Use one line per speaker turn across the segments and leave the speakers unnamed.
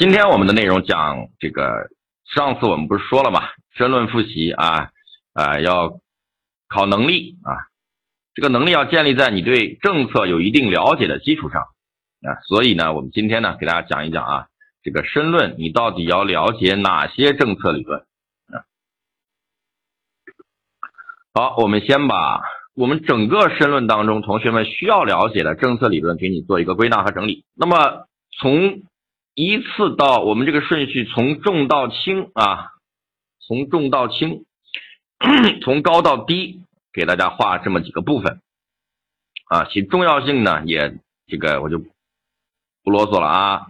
今天我们的内容讲这个，上次我们不是说了嘛，申论复习啊，啊要考能力啊，这个能力要建立在你对政策有一定了解的基础上啊，所以呢，我们今天呢给大家讲一讲啊，这个申论你到底要了解哪些政策理论啊？好，我们先把我们整个申论当中同学们需要了解的政策理论给你做一个归纳和整理。那么从依次到我们这个顺序，从重到轻啊，从重到轻，从高到低，给大家画这么几个部分啊，其重要性呢也这个我就不啰嗦了啊。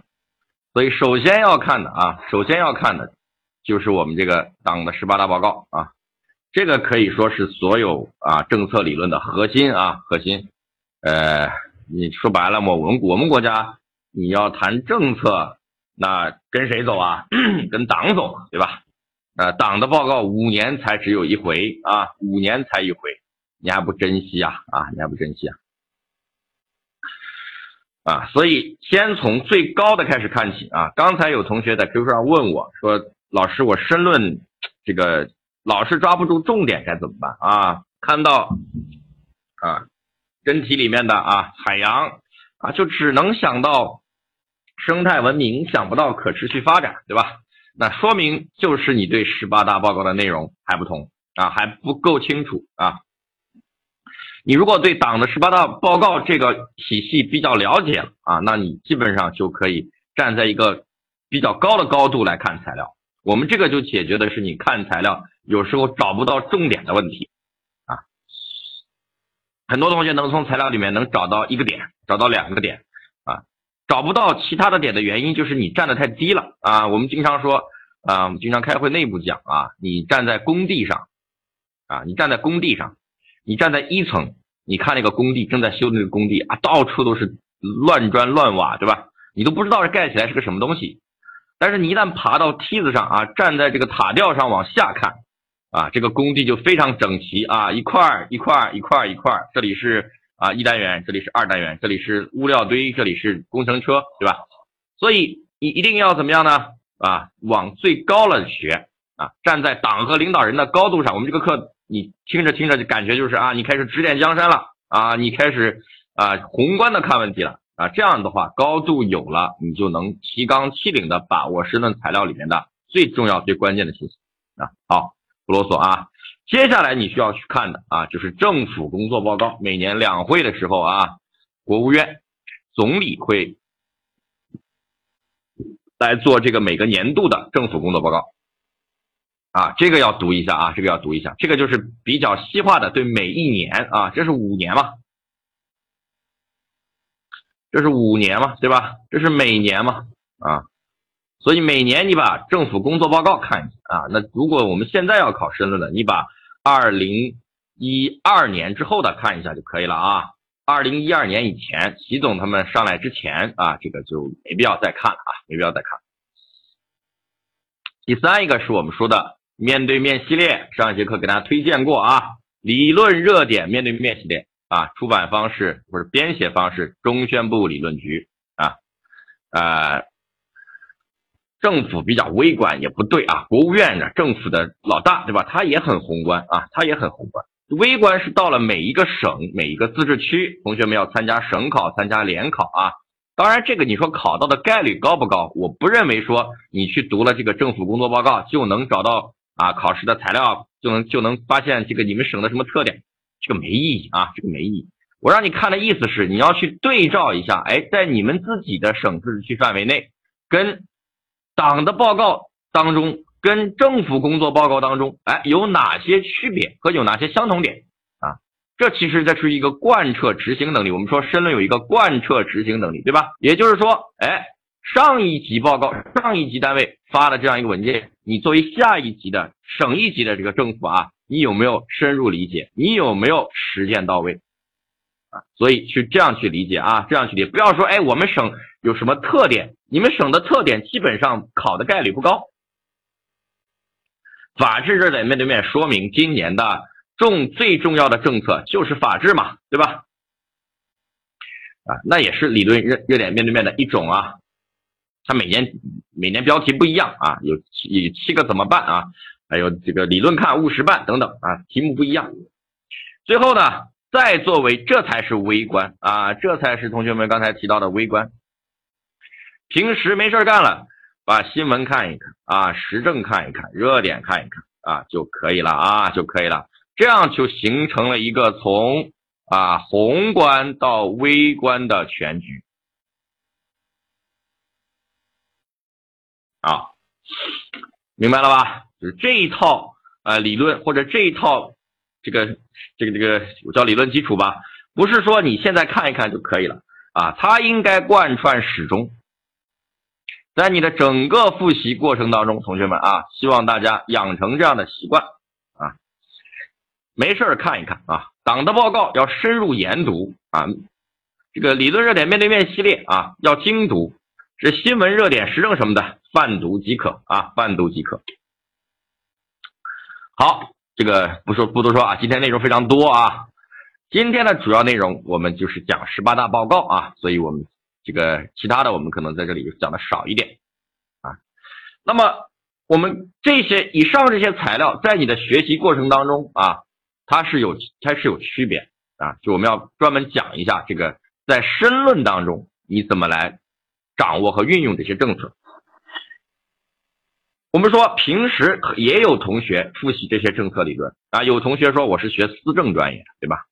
所以首先要看的啊，首先要看的就是我们这个党的十八大报告啊，这个可以说是所有啊政策理论的核心啊核心。呃，你说白了嘛，我们我们国家你要谈政策。那跟谁走啊？跟党走，对吧？呃，党的报告五年才只有一回啊，五年才一回，你还不珍惜啊？啊，你还不珍惜啊？啊，所以先从最高的开始看起啊。刚才有同学在 QQ 上问我说：“老师，我申论这个老是抓不住重点该怎么办啊？”看到啊，真题里面的啊，海洋啊，就只能想到。生态文明想不到可持续发展，对吧？那说明就是你对十八大报告的内容还不同啊，还不够清楚啊。你如果对党的十八大报告这个体系比较了解了啊，那你基本上就可以站在一个比较高的高度来看材料。我们这个就解决的是你看材料有时候找不到重点的问题啊。很多同学能从材料里面能找到一个点，找到两个点。找不到其他的点的原因就是你站的太低了啊！我们经常说啊，我们经常开会内部讲啊，你站在工地上啊，你站在工地上，你站在一层，你看那个工地正在修那个工地啊，到处都是乱砖乱瓦，对吧？你都不知道这盖起来是个什么东西。但是你一旦爬到梯子上啊，站在这个塔吊上往下看啊，这个工地就非常整齐啊，一块儿一块儿一块儿一块儿，这里是。啊，一单元，这里是二单元，这里是物料堆，这里是工程车，对吧？所以你一定要怎么样呢？啊，往最高了学啊，站在党和领导人的高度上。我们这个课你听着听着就感觉就是啊，你开始指点江山了啊，你开始啊宏观的看问题了啊。这样的话，高度有了，你就能提纲挈领的把握申论材料里面的最重要、最关键的信息啊。好，不啰嗦啊。接下来你需要去看的啊，就是政府工作报告。每年两会的时候啊，国务院总理会来做这个每个年度的政府工作报告啊，这个要读一下啊，这个要读一下，这个就是比较细化的，对每一年啊，这是五年嘛，这是五年嘛，对吧？这是每年嘛，啊。所以每年你把政府工作报告看一下啊，那如果我们现在要考申论的，你把二零一二年之后的看一下就可以了啊。二零一二年以前，习总他们上来之前啊，这个就没必要再看了啊，没必要再看。第三一个是我们说的面对面系列，上一节课给大家推荐过啊，理论热点面对面系列啊，出版方式或者编写方式，中宣部理论局啊，呃。政府比较微观也不对啊，国务院呢，政府的老大对吧？他也很宏观啊，他也很宏观。微观是到了每一个省、每一个自治区，同学们要参加省考、参加联考啊。当然，这个你说考到的概率高不高？我不认为说你去读了这个政府工作报告就能找到啊考试的材料，就能就能发现这个你们省的什么特点，这个没意义啊，这个没意义。我让你看的意思是你要去对照一下，哎，在你们自己的省自治区范围内跟。党的报告当中跟政府工作报告当中，哎，有哪些区别和有哪些相同点啊？这其实这是一个贯彻执行能力。我们说申论有一个贯彻执行能力，对吧？也就是说，哎，上一级报告、上一级单位发的这样一个文件，你作为下一级的省一级的这个政府啊，你有没有深入理解？你有没有实践到位？啊，所以去这样去理解啊，这样去理解，不要说哎，我们省有什么特点？你们省的特点基本上考的概率不高。法治热点面对面说明今年的重最重要的政策就是法治嘛，对吧？啊，那也是理论热热点面对面的一种啊。它每年每年标题不一样啊，有有七个怎么办啊？还有这个理论看务实办等等啊，题目不一样。最后呢，再作为这才是微观啊，这才是同学们刚才提到的微观。平时没事干了，把新闻看一看啊，时政看一看，热点看一看啊就可以了啊就可以了，这样就形成了一个从啊宏观到微观的全局。啊，明白了吧？就是这一套呃理论或者这一套这个这个这个我叫理论基础吧，不是说你现在看一看就可以了啊，它应该贯穿始终，在你的整个复习过程当中，同学们啊，希望大家养成这样的习惯啊，没事看一看啊，党的报告要深入研读啊，这个理论热点面对面系列啊要精读，这新闻热点时政什么的。泛读即可啊，泛读即可。好，这个不说不多说啊，今天内容非常多啊。今天的主要内容我们就是讲十八大报告啊，所以我们这个其他的我们可能在这里讲的少一点啊。那么我们这些以上这些材料在你的学习过程当中啊，它是有它是有区别啊，就我们要专门讲一下这个在申论当中你怎么来掌握和运用这些政策。我们说，平时也有同学复习这些政策理论啊。有同学说我是学思政专业，对吧？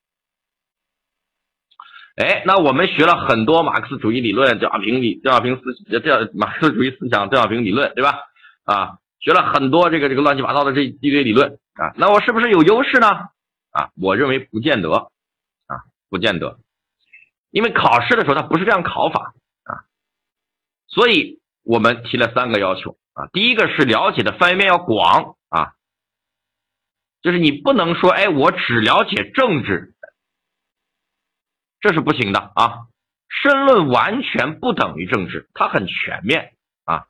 哎，那我们学了很多马克思主义理论、邓小平理、邓小平思、这马克思主义思想、邓小平理论，对吧？啊，学了很多这个这个乱七八糟的这一堆理论啊。那我是不是有优势呢？啊，我认为不见得啊，不见得，因为考试的时候它不是这样考法啊。所以我们提了三个要求。啊，第一个是了解的范围面要广啊，就是你不能说，哎，我只了解政治，这是不行的啊。申论完全不等于政治，它很全面啊，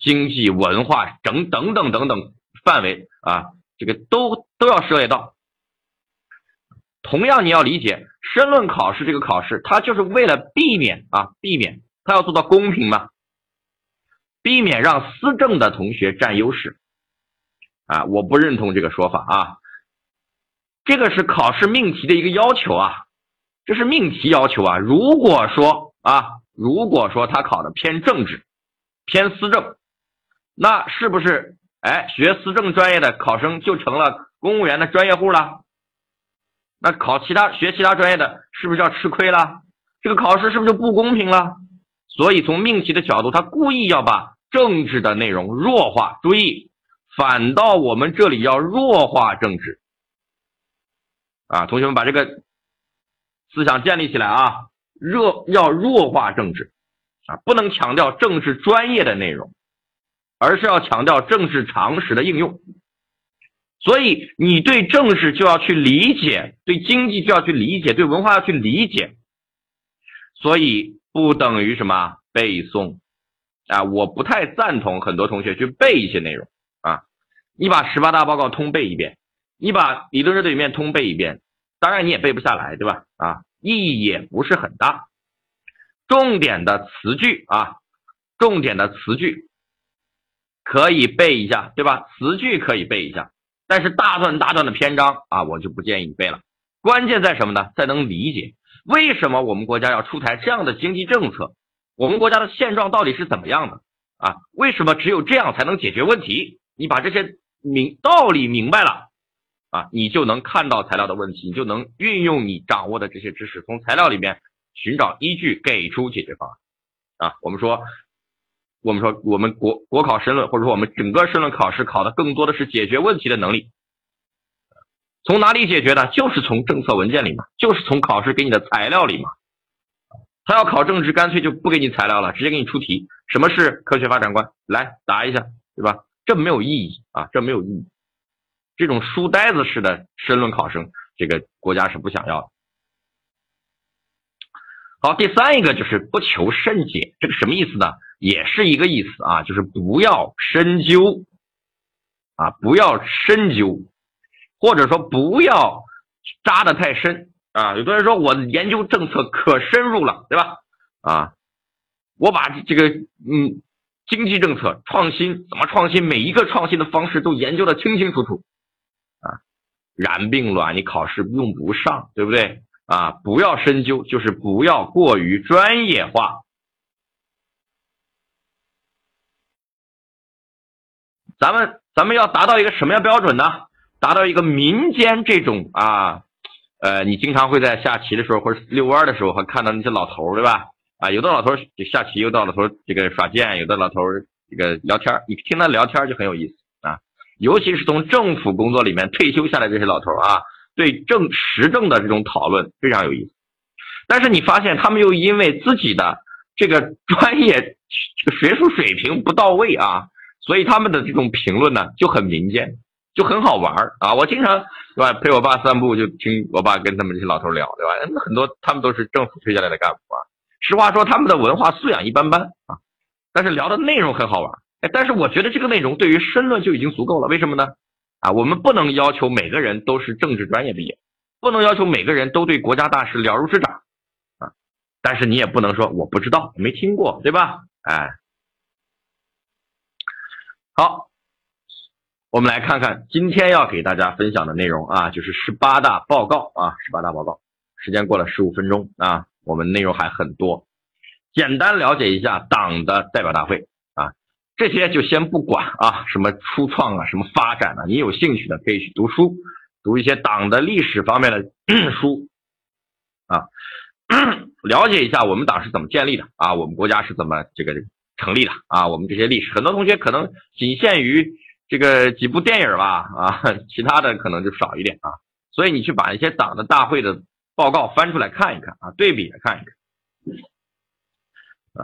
经济、文化等等等等等范围啊，这个都都要涉猎到。同样，你要理解申论考试这个考试，它就是为了避免啊，避免它要做到公平嘛。避免让思政的同学占优势，啊，我不认同这个说法啊。这个是考试命题的一个要求啊，这是命题要求啊。如果说啊，如果说他考的偏政治、偏思政，那是不是哎学思政专业的考生就成了公务员的专业户了？那考其他学其他专业的是不是要吃亏了？这个考试是不是就不公平了？所以从命题的角度，他故意要把。政治的内容弱化，注意，反倒我们这里要弱化政治啊！同学们把这个思想建立起来啊，弱要弱化政治啊，不能强调政治专业的内容，而是要强调政治常识的应用。所以你对政治就要去理解，对经济就要去理解，对文化要去理解。所以不等于什么背诵。啊，我不太赞同很多同学去背一些内容啊。你把十八大报告通背一遍，你把理论热点里面通背一遍，当然你也背不下来，对吧？啊，意义也不是很大。重点的词句啊，重点的词句可以背一下，对吧？词句可以背一下，但是大段大段的篇章啊，我就不建议你背了。关键在什么呢？在能理解为什么我们国家要出台这样的经济政策。我们国家的现状到底是怎么样的啊？为什么只有这样才能解决问题？你把这些明道理明白了啊，你就能看到材料的问题，你就能运用你掌握的这些知识，从材料里面寻找依据，给出解决方案啊。我们说，我们说，我们国国考申论，或者说我们整个申论考试考的更多的是解决问题的能力。从哪里解决呢？就是从政策文件里嘛，就是从考试给你的材料里嘛。他要考政治，干脆就不给你材料了，直接给你出题。什么是科学发展观？来答一下，对吧？这没有意义啊，这没有意义。这种书呆子式的申论考生，这个国家是不想要的。好，第三一个就是不求甚解，这个什么意思呢？也是一个意思啊，就是不要深究啊，不要深究，或者说不要扎的太深。啊，有的人说我研究政策可深入了，对吧？啊，我把这个嗯经济政策创新怎么创新，每一个创新的方式都研究的清清楚楚啊。然并卵你考试用不上，对不对啊？不要深究，就是不要过于专业化。咱们咱们要达到一个什么样标准呢？达到一个民间这种啊，呃，你经常会在下棋的时候或者遛弯的时候，还看到那些老头对吧？啊，有的老头下棋，有的老头这个耍剑，有的老头这个聊天你听他聊天就很有意思啊。尤其是从政府工作里面退休下来这些老头啊，对政时政的这种讨论非常有意思。但是你发现他们又因为自己的这个 专业学术水平不到位啊。所以他们的这种评论呢就很民间，就很好玩啊！我经常对吧陪我爸散步，就听我爸跟他们这些老头聊，对吧？很多他们都是政府推下来的干部啊。实话说，他们的文化素养一般般啊，但是聊的内容很好玩。哎，但是我觉得这个内容对于申论就已经足够了。为什么呢？啊，我们不能要求每个人都是政治专业毕业，不能要求每个人都对国家大事了如指掌啊。但是你也不能说我不知道，没听过，对吧？哎。好，我们来看看今天要给大家分享的内容啊，就是十八大报告啊，十八大报告。时间过了十五分钟啊，我们内容还很多。简单了解一下党的代表大会啊，这些就先不管啊，什么初创啊，什么发展啊，你有兴趣的可以去读书，读一些党的历史方面的 书啊，了解一下我们党是怎么建立的啊，我们国家是怎么这个。成立的啊，我们这些历史，很多同学可能仅限于这个几部电影吧啊，其他的可能就少一点啊。所以你去把一些党的大会的报告翻出来看一看啊，对比着看一看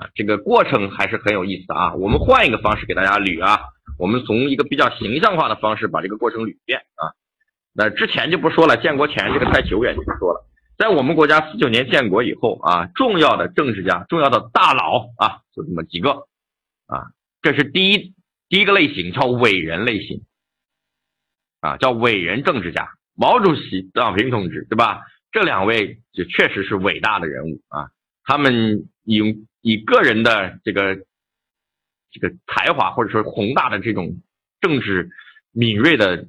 啊，这个过程还是很有意思的啊。我们换一个方式给大家捋啊，我们从一个比较形象化的方式把这个过程捋一遍啊。那之前就不说了，建国前这个太久远就不说了。在我们国家四九年建国以后啊，重要的政治家、重要的大佬啊，就这么几个啊，这是第一第一个类型，叫伟人类型啊，叫伟人政治家，毛主席、邓小平同志，对吧？这两位就确实是伟大的人物啊，他们以以个人的这个这个才华，或者说宏大的这种政治敏锐的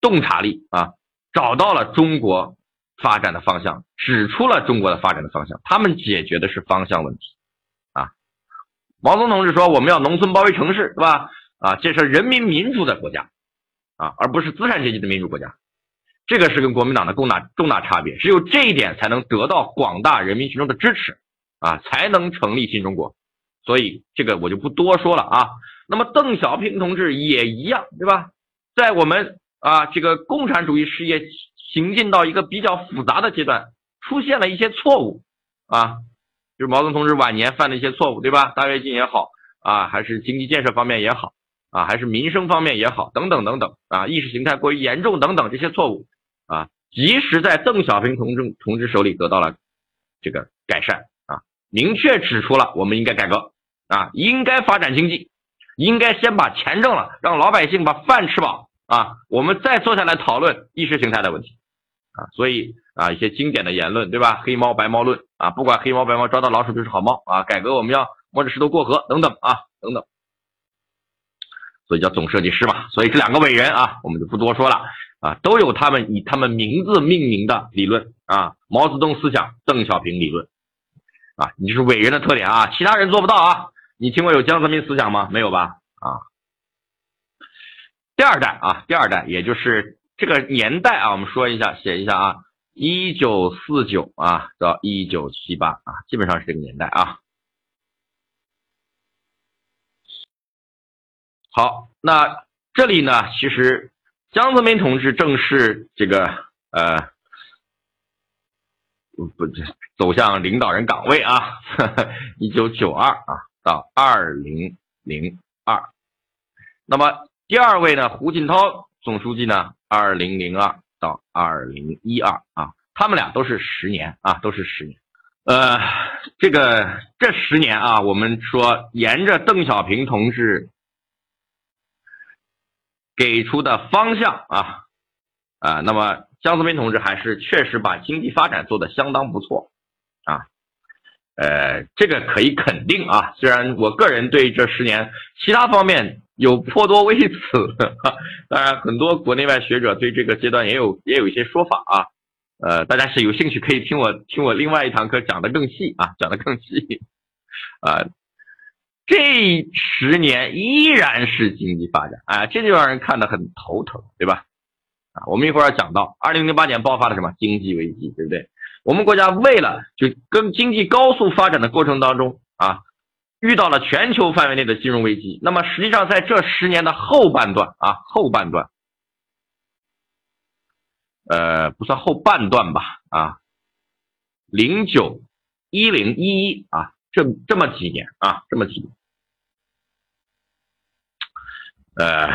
洞察力啊，找到了中国。发展的方向指出了中国的发展的方向，他们解决的是方向问题，啊，毛泽东同志说我们要农村包围城市，是吧？啊，建设人民民主的国家，啊，而不是资产阶级的民主国家，这个是跟国民党的重大重大差别，只有这一点才能得到广大人民群众的支持，啊，才能成立新中国。所以这个我就不多说了啊。那么邓小平同志也一样，对吧？在我们啊这个共产主义事业。行进到一个比较复杂的阶段，出现了一些错误啊，就是毛泽东同志晚年犯的一些错误，对吧？大跃进也好啊，还是经济建设方面也好啊，还是民生方面也好，等等等等啊，意识形态过于严重等等这些错误啊，及时在邓小平同志同志手里得到了这个改善啊，明确指出了我们应该改革啊，应该发展经济，应该先把钱挣了，让老百姓把饭吃饱啊，我们再坐下来讨论意识形态的问题。啊，所以啊，一些经典的言论，对吧？黑猫白猫论啊，不管黑猫白猫，抓到老鼠就是好猫啊。改革我们要摸着石头过河，等等啊，等等。所以叫总设计师嘛。所以这两个伟人啊，我们就不多说了啊，都有他们以他们名字命名的理论啊。毛泽东思想，邓小平理论啊，你是伟人的特点啊，其他人做不到啊。你听过有江泽民思想吗？没有吧？啊。第二代啊，第二代也就是。这个年代啊，我们说一下，写一下啊，一九四九啊到一九七八啊，基本上是这个年代啊。好，那这里呢，其实江泽民同志正是这个呃，不走向领导人岗位啊，一九九二啊到二零零二。那么第二位呢，胡锦涛总书记呢？二零零二到二零一二啊，他们俩都是十年啊，都是十年。呃，这个这十年啊，我们说沿着邓小平同志给出的方向啊啊，那么江泽民同志还是确实把经济发展做得相当不错啊。呃，这个可以肯定啊。虽然我个人对这十年其他方面有颇多微词，当然很多国内外学者对这个阶段也有也有一些说法啊。呃，大家是有兴趣可以听我听我另外一堂课讲的更细啊，讲的更细 啊。这十年依然是经济发展，哎，这就让人看得很头疼，对吧？啊，我们一会儿要讲到，二零零八年爆发了什么经济危机，对不对？我们国家为了就跟经济高速发展的过程当中啊，遇到了全球范围内的金融危机。那么实际上在这十年的后半段啊，后半段，呃，不算后半段吧，啊，零九一零一一啊，这这么几年啊，这么几年。呃，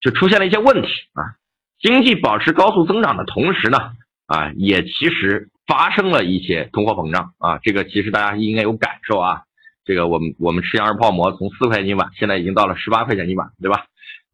就出现了一些问题啊。经济保持高速增长的同时呢，啊，也其实发生了一些通货膨胀啊。这个其实大家应该有感受啊。这个我们我们吃羊肉泡馍从四块钱一碗，现在已经到了十八块钱一碗，对吧？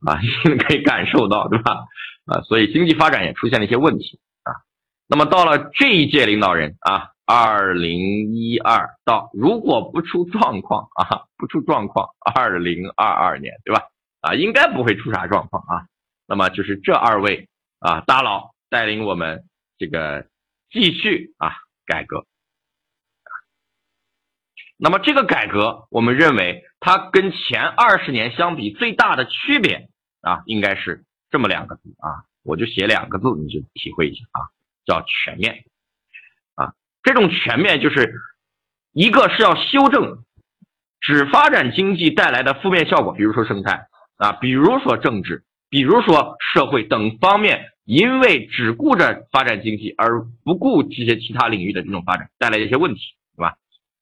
啊，可以感受到，对吧？啊，所以经济发展也出现了一些问题啊。那么到了这一届领导人啊。二零一二到，如果不出状况啊，不出状况，二零二二年，对吧？啊，应该不会出啥状况啊。那么就是这二位啊大佬带领我们这个继续啊改革。那么这个改革，我们认为它跟前二十年相比最大的区别啊，应该是这么两个字啊，我就写两个字，你就体会一下啊，叫全面。这种全面就是一个是要修正只发展经济带来的负面效果，比如说生态啊，比如说政治，比如说社会等方面，因为只顾着发展经济而不顾这些其他领域的这种发展带来的一些问题，对吧？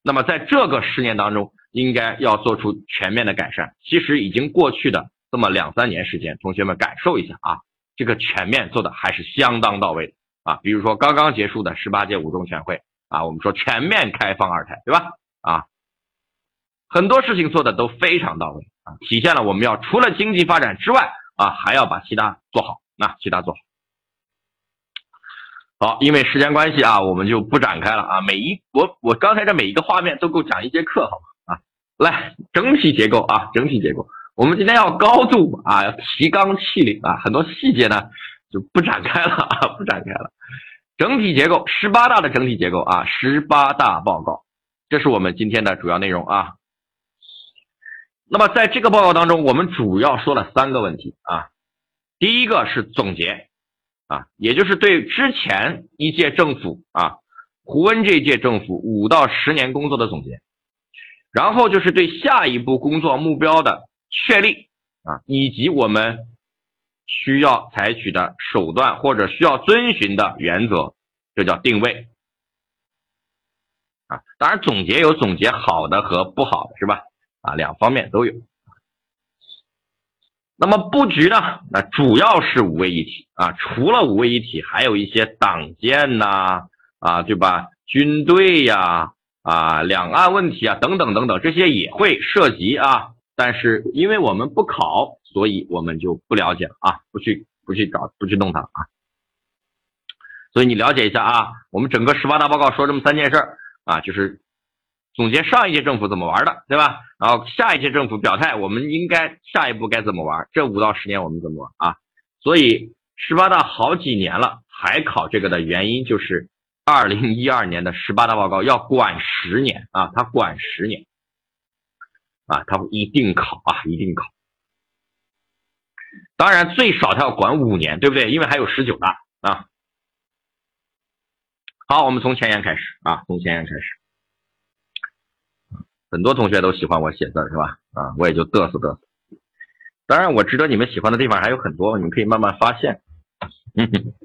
那么在这个十年当中，应该要做出全面的改善。其实已经过去的这么两三年时间，同学们感受一下啊，这个全面做的还是相当到位的啊。比如说刚刚结束的十八届五中全会。啊，我们说全面开放二胎，对吧？啊，很多事情做的都非常到位啊，体现了我们要除了经济发展之外啊，还要把其他做好。那其他做好。好，因为时间关系啊，我们就不展开了啊。每一我我刚才这每一个画面都够讲一节课，好吗？啊，来整体结构啊，整体结构，我们今天要高度啊，要提纲挈领啊，很多细节呢就不展开了啊，不展开了。整体结构，十八大的整体结构啊，十八大报告，这是我们今天的主要内容啊。那么在这个报告当中，我们主要说了三个问题啊。第一个是总结啊，也就是对之前一届政府啊，胡温这一届政府五到十年工作的总结，然后就是对下一步工作目标的确立啊，以及我们。需要采取的手段或者需要遵循的原则，这叫定位啊。当然，总结有总结好的和不好的，是吧？啊，两方面都有。那么布局呢？那主要是五位一体啊。除了五位一体，还有一些党建呐，啊，对吧？军队呀，啊，两岸问题啊，等等等等，这些也会涉及啊。但是因为我们不考。所以我们就不了解了啊，不去不去找不去弄它了啊。所以你了解一下啊，我们整个十八大报告说这么三件事儿啊，就是总结上一届政府怎么玩的，对吧？然后下一届政府表态，我们应该下一步该怎么玩？这五到十年我们怎么玩啊？所以十八大好几年了还考这个的原因就是二零一二年的十八大报告要管十年啊，它管十年啊，它一定考啊，一定考。当然，最少他要管五年，对不对？因为还有十九大啊。好，我们从前言开始啊，从前言开始。很多同学都喜欢我写字是吧？啊，我也就嘚瑟嘚瑟。当然，我值得你们喜欢的地方还有很多，你们可以慢慢发现。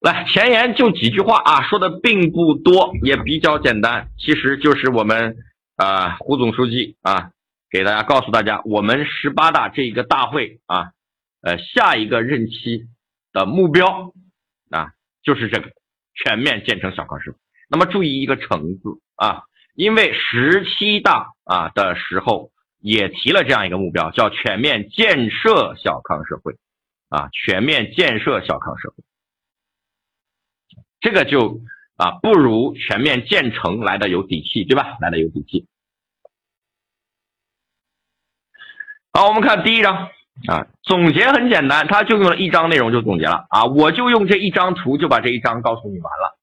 来，前言就几句话啊，说的并不多，也比较简单，其实就是我们啊，胡总书记啊。给大家告诉大家，我们十八大这一个大会啊，呃，下一个任期的目标啊，就是这个全面建成小康社会。那么注意一个“成”字啊，因为十七大啊的时候也提了这样一个目标，叫全面建设小康社会啊，全面建设小康社会。这个就啊，不如全面建成来的有底气，对吧？来的有底气。好，我们看第一章啊，总结很简单，他就用了一章内容就总结了啊，我就用这一张图就把这一章告诉你完了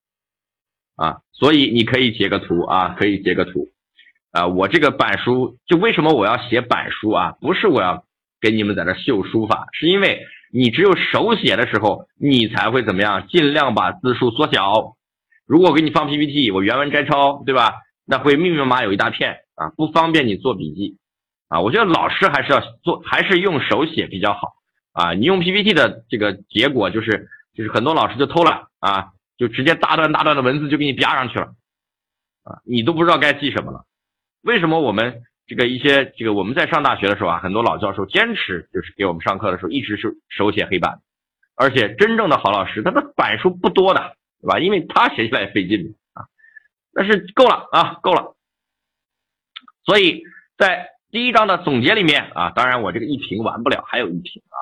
啊，所以你可以截个图啊，可以截个图啊，我这个板书就为什么我要写板书啊？不是我要给你们在这秀书法，是因为你只有手写的时候，你才会怎么样，尽量把字数缩小。如果我给你放 PPT，我原文摘抄，对吧？那会密密麻麻有一大片啊，不方便你做笔记。啊，我觉得老师还是要做，还是用手写比较好啊。你用 PPT 的这个结果就是，就是很多老师就偷懒啊，就直接大段大段的文字就给你啪上去了啊，你都不知道该记什么了。为什么我们这个一些这个我们在上大学的时候啊，很多老教授坚持就是给我们上课的时候一直是手写黑板，而且真正的好老师他的板书不多的，对吧？因为他写起来也费劲啊。但是够了啊，够了。所以在第一章的总结里面啊，当然我这个一评完不了，还有一评啊。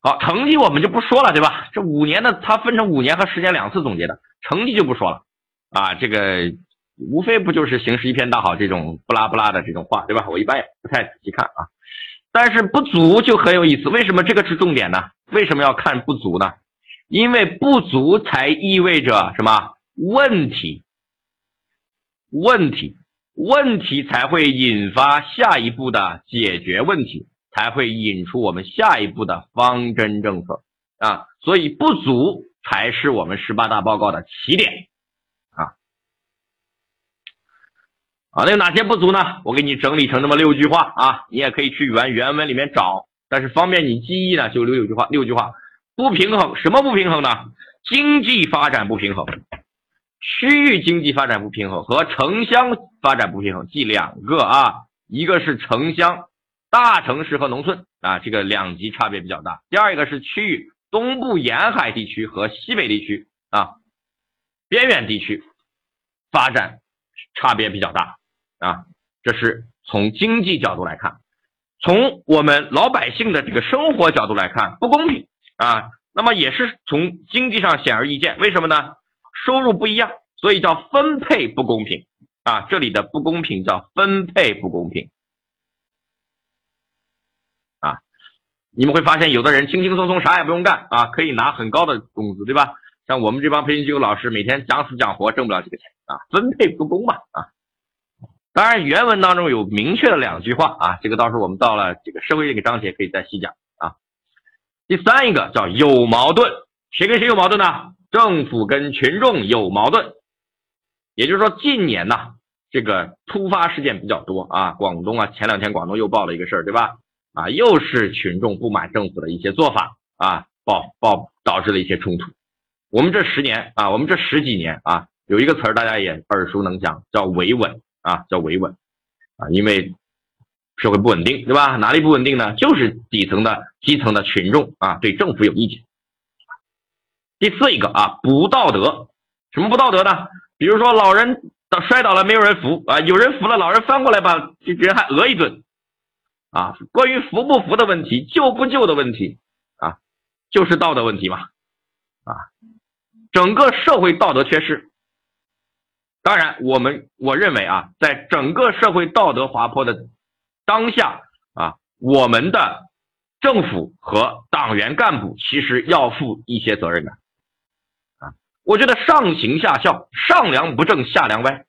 好，成绩我们就不说了，对吧？这五年的它分成五年和十年两次总结的，成绩就不说了啊。这个无非不就是形势一片大好这种不拉不拉的这种话，对吧？我一般也不太仔细看啊。但是不足就很有意思，为什么这个是重点呢？为什么要看不足呢？因为不足才意味着什么问题？问题。问题才会引发下一步的解决问题，才会引出我们下一步的方针政策啊，所以不足才是我们十八大报告的起点啊。啊，那有哪些不足呢？我给你整理成这么六句话啊，你也可以去原原文里面找，但是方便你记忆呢，就留六句话，六句话不平衡，什么不平衡呢？经济发展不平衡。区域经济发展不平衡和城乡发展不平衡，即两个啊，一个是城乡，大城市和农村啊，这个两极差别比较大。第二个是区域，东部沿海地区和西北地区啊，边远地区发展差别比较大啊。这是从经济角度来看，从我们老百姓的这个生活角度来看，不公平啊。那么也是从经济上显而易见，为什么呢？收入不一样，所以叫分配不公平啊！这里的不公平叫分配不公平啊！你们会发现，有的人轻轻松松啥也不用干啊，可以拿很高的工资，对吧？像我们这帮培训机构老师，每天讲死讲活，挣不了几个钱啊！分配不公嘛啊！当然，原文当中有明确的两句话啊，这个到时候我们到了这个社会这个章节可以再细讲啊。第三一个叫有矛盾，谁跟谁有矛盾呢？政府跟群众有矛盾，也就是说，近年呐，这个突发事件比较多啊。广东啊，前两天广东又报了一个事儿，对吧？啊，又是群众不满政府的一些做法啊，爆爆导致了一些冲突。我们这十年啊，我们这十几年啊，有一个词儿大家也耳熟能详，叫维稳啊，叫维稳啊，因为社会不稳定，对吧？哪里不稳定呢？就是底层的基层的群众啊，对政府有意见。第四一个啊，不道德，什么不道德呢？比如说老人倒摔倒了，没有人扶啊，有人扶了，老人翻过来把人还讹一顿啊。关于扶不扶的问题，救不救的问题啊，就是道德问题嘛啊，整个社会道德缺失。当然，我们我认为啊，在整个社会道德滑坡的当下啊，我们的政府和党员干部其实要负一些责任的。我觉得上行下效，上梁不正下梁歪，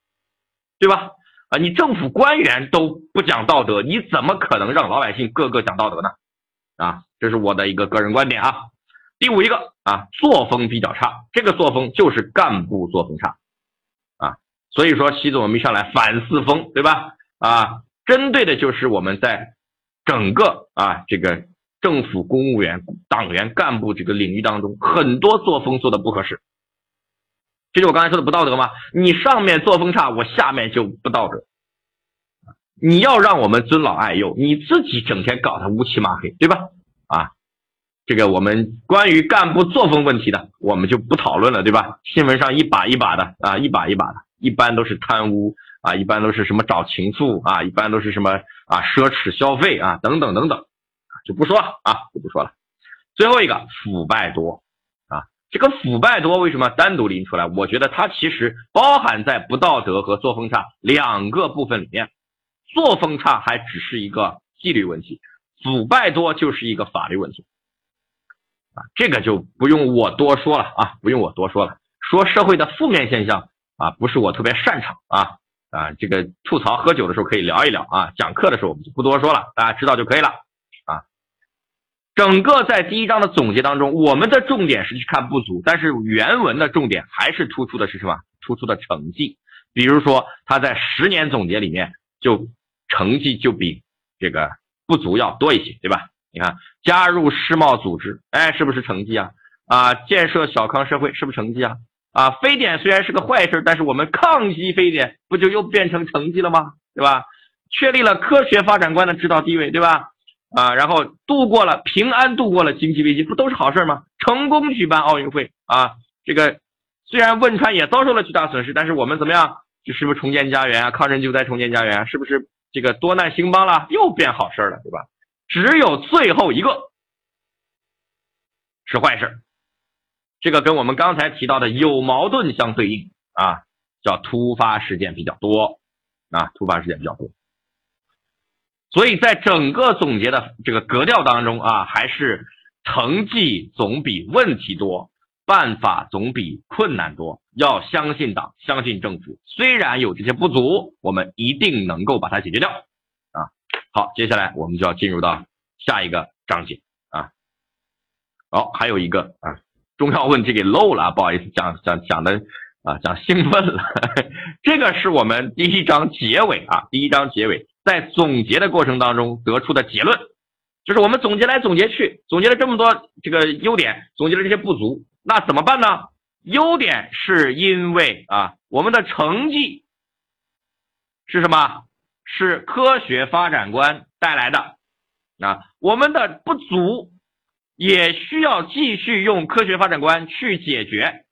对吧？啊，你政府官员都不讲道德，你怎么可能让老百姓个个讲道德呢？啊，这是我的一个个人观点啊。第五一个啊，作风比较差，这个作风就是干部作风差啊。所以说，习总我们一上来反四风，对吧？啊，针对的就是我们在整个啊这个政府公务员、党员干部这个领域当中，很多作风做的不合适。这就我刚才说的不道德吗？你上面作风差，我下面就不道德。你要让我们尊老爱幼，你自己整天搞得乌漆嘛黑，对吧？啊，这个我们关于干部作风问题的，我们就不讨论了，对吧？新闻上一把一把的啊，一把一把的，一般都是贪污啊，一般都是什么找情妇啊，一般都是什么啊奢侈消费啊，等等等等，就不说了啊，就不说了。最后一个腐败多。这个腐败多为什么单独拎出来？我觉得它其实包含在不道德和作风差两个部分里面。作风差还只是一个纪律问题，腐败多就是一个法律问题。啊，这个就不用我多说了啊，不用我多说了。说社会的负面现象啊，不是我特别擅长啊啊，这个吐槽喝酒的时候可以聊一聊啊，讲课的时候我们就不多说了，大家知道就可以了。整个在第一章的总结当中，我们的重点是去看不足，但是原文的重点还是突出的是什么？突出的成绩。比如说他在十年总结里面就成绩就比这个不足要多一些，对吧？你看加入世贸组织，哎，是不是成绩啊？啊，建设小康社会是不是成绩啊？啊，非典虽然是个坏事，但是我们抗击非典不就又变成成绩了吗？对吧？确立了科学发展观的指导地位，对吧？啊，然后度过了平安度过了经济危机，不都是好事吗？成功举办奥运会啊，这个虽然汶川也遭受了巨大损失，但是我们怎么样？就是不是重建家园啊？抗震救灾重建家园，是不是这个多难兴邦了？又变好事了，对吧？只有最后一个是坏事，这个跟我们刚才提到的有矛盾相对应啊，叫突发事件比较多啊，突发事件比较多。所以在整个总结的这个格调当中啊，还是成绩总比问题多，办法总比困难多。要相信党，相信政府。虽然有这些不足，我们一定能够把它解决掉。啊，好，接下来我们就要进入到下一个章节啊。好，还有一个啊，重要问题给漏了啊，不好意思，讲讲讲的啊，讲兴奋了。这个是我们第一章结尾啊，第一章结尾。在总结的过程当中得出的结论，就是我们总结来总结去，总结了这么多这个优点，总结了这些不足，那怎么办呢？优点是因为啊，我们的成绩是什么？是科学发展观带来的。啊，我们的不足也需要继续用科学发展观去解决。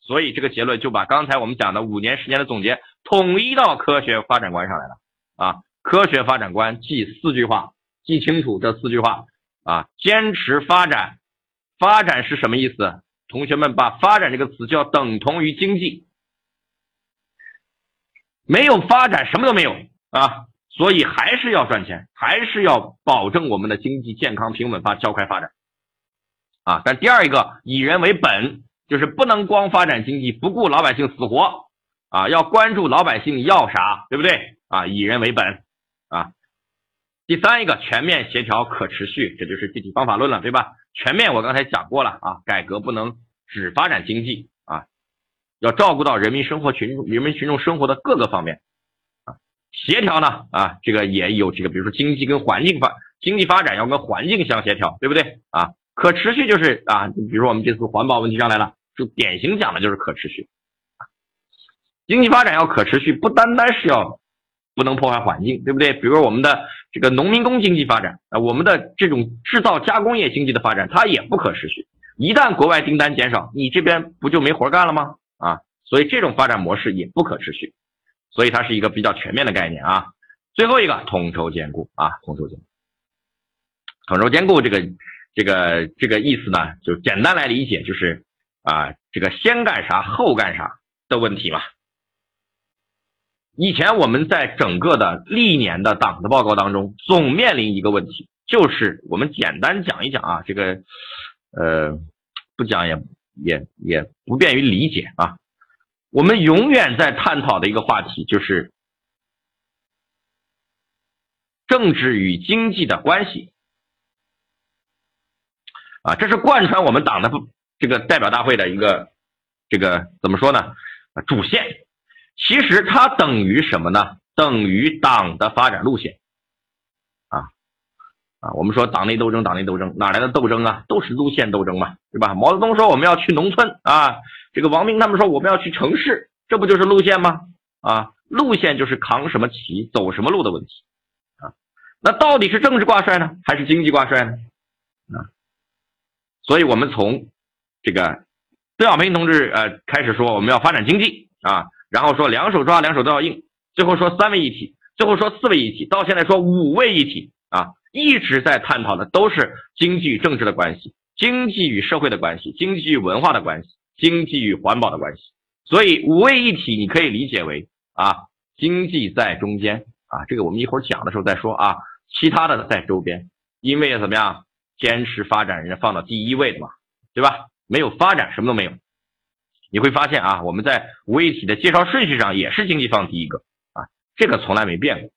所以这个结论就把刚才我们讲的五年十年的总结统一到科学发展观上来了啊。科学发展观记四句话，记清楚这四句话啊！坚持发展，发展是什么意思？同学们把“发展”这个词就要等同于经济，没有发展什么都没有啊！所以还是要赚钱，还是要保证我们的经济健康平稳发较快发展啊！但第二一个以人为本，就是不能光发展经济，不顾老百姓死活啊！要关注老百姓要啥，对不对啊？以人为本。啊，第三一个全面协调可持续，这就是具体方法论了，对吧？全面我刚才讲过了啊，改革不能只发展经济啊，要照顾到人民生活群众、人民群众生活的各个方面啊。协调呢啊，这个也有这个，比如说经济跟环境发，经济发展要跟环境相协调，对不对啊？可持续就是啊，比如说我们这次环保问题上来了，就典型讲的就是可持续经济发展要可持续，不单单是要。不能破坏环境，对不对？比如我们的这个农民工经济发展啊，我们的这种制造加工业经济的发展，它也不可持续。一旦国外订单减少，你这边不就没活干了吗？啊，所以这种发展模式也不可持续。所以它是一个比较全面的概念啊。最后一个统筹兼顾啊，统筹兼顾，统筹兼顾这个这个这个意思呢，就简单来理解就是啊，这个先干啥后干啥的问题嘛。以前我们在整个的历年的党的报告当中，总面临一个问题，就是我们简单讲一讲啊，这个，呃，不讲也也也不便于理解啊。我们永远在探讨的一个话题就是政治与经济的关系啊，这是贯穿我们党的这个代表大会的一个这个怎么说呢？主线。其实它等于什么呢？等于党的发展路线，啊啊，我们说党内斗争，党内斗争哪来的斗争啊？都是路线斗争嘛，对吧？毛泽东说我们要去农村啊，这个王明他们说我们要去城市，这不就是路线吗？啊，路线就是扛什么旗，走什么路的问题啊。那到底是政治挂帅呢，还是经济挂帅呢？啊，所以我们从这个邓小平同志呃开始说我们要发展经济啊。然后说两手抓，两手都要硬，最后说三位一体，最后说四位一体，到现在说五位一体啊，一直在探讨的都是经济与政治的关系经济与社会的关系，经济与文化的关系，经济与环保的关系。所以五位一体你可以理解为啊，经济在中间啊，这个我们一会儿讲的时候再说啊，其他的在周边，因为怎么样，坚持发展人家放到第一位的嘛，对吧？没有发展什么都没有。你会发现啊，我们在五位一体的介绍顺序上也是经济放第一个啊，这个从来没变过。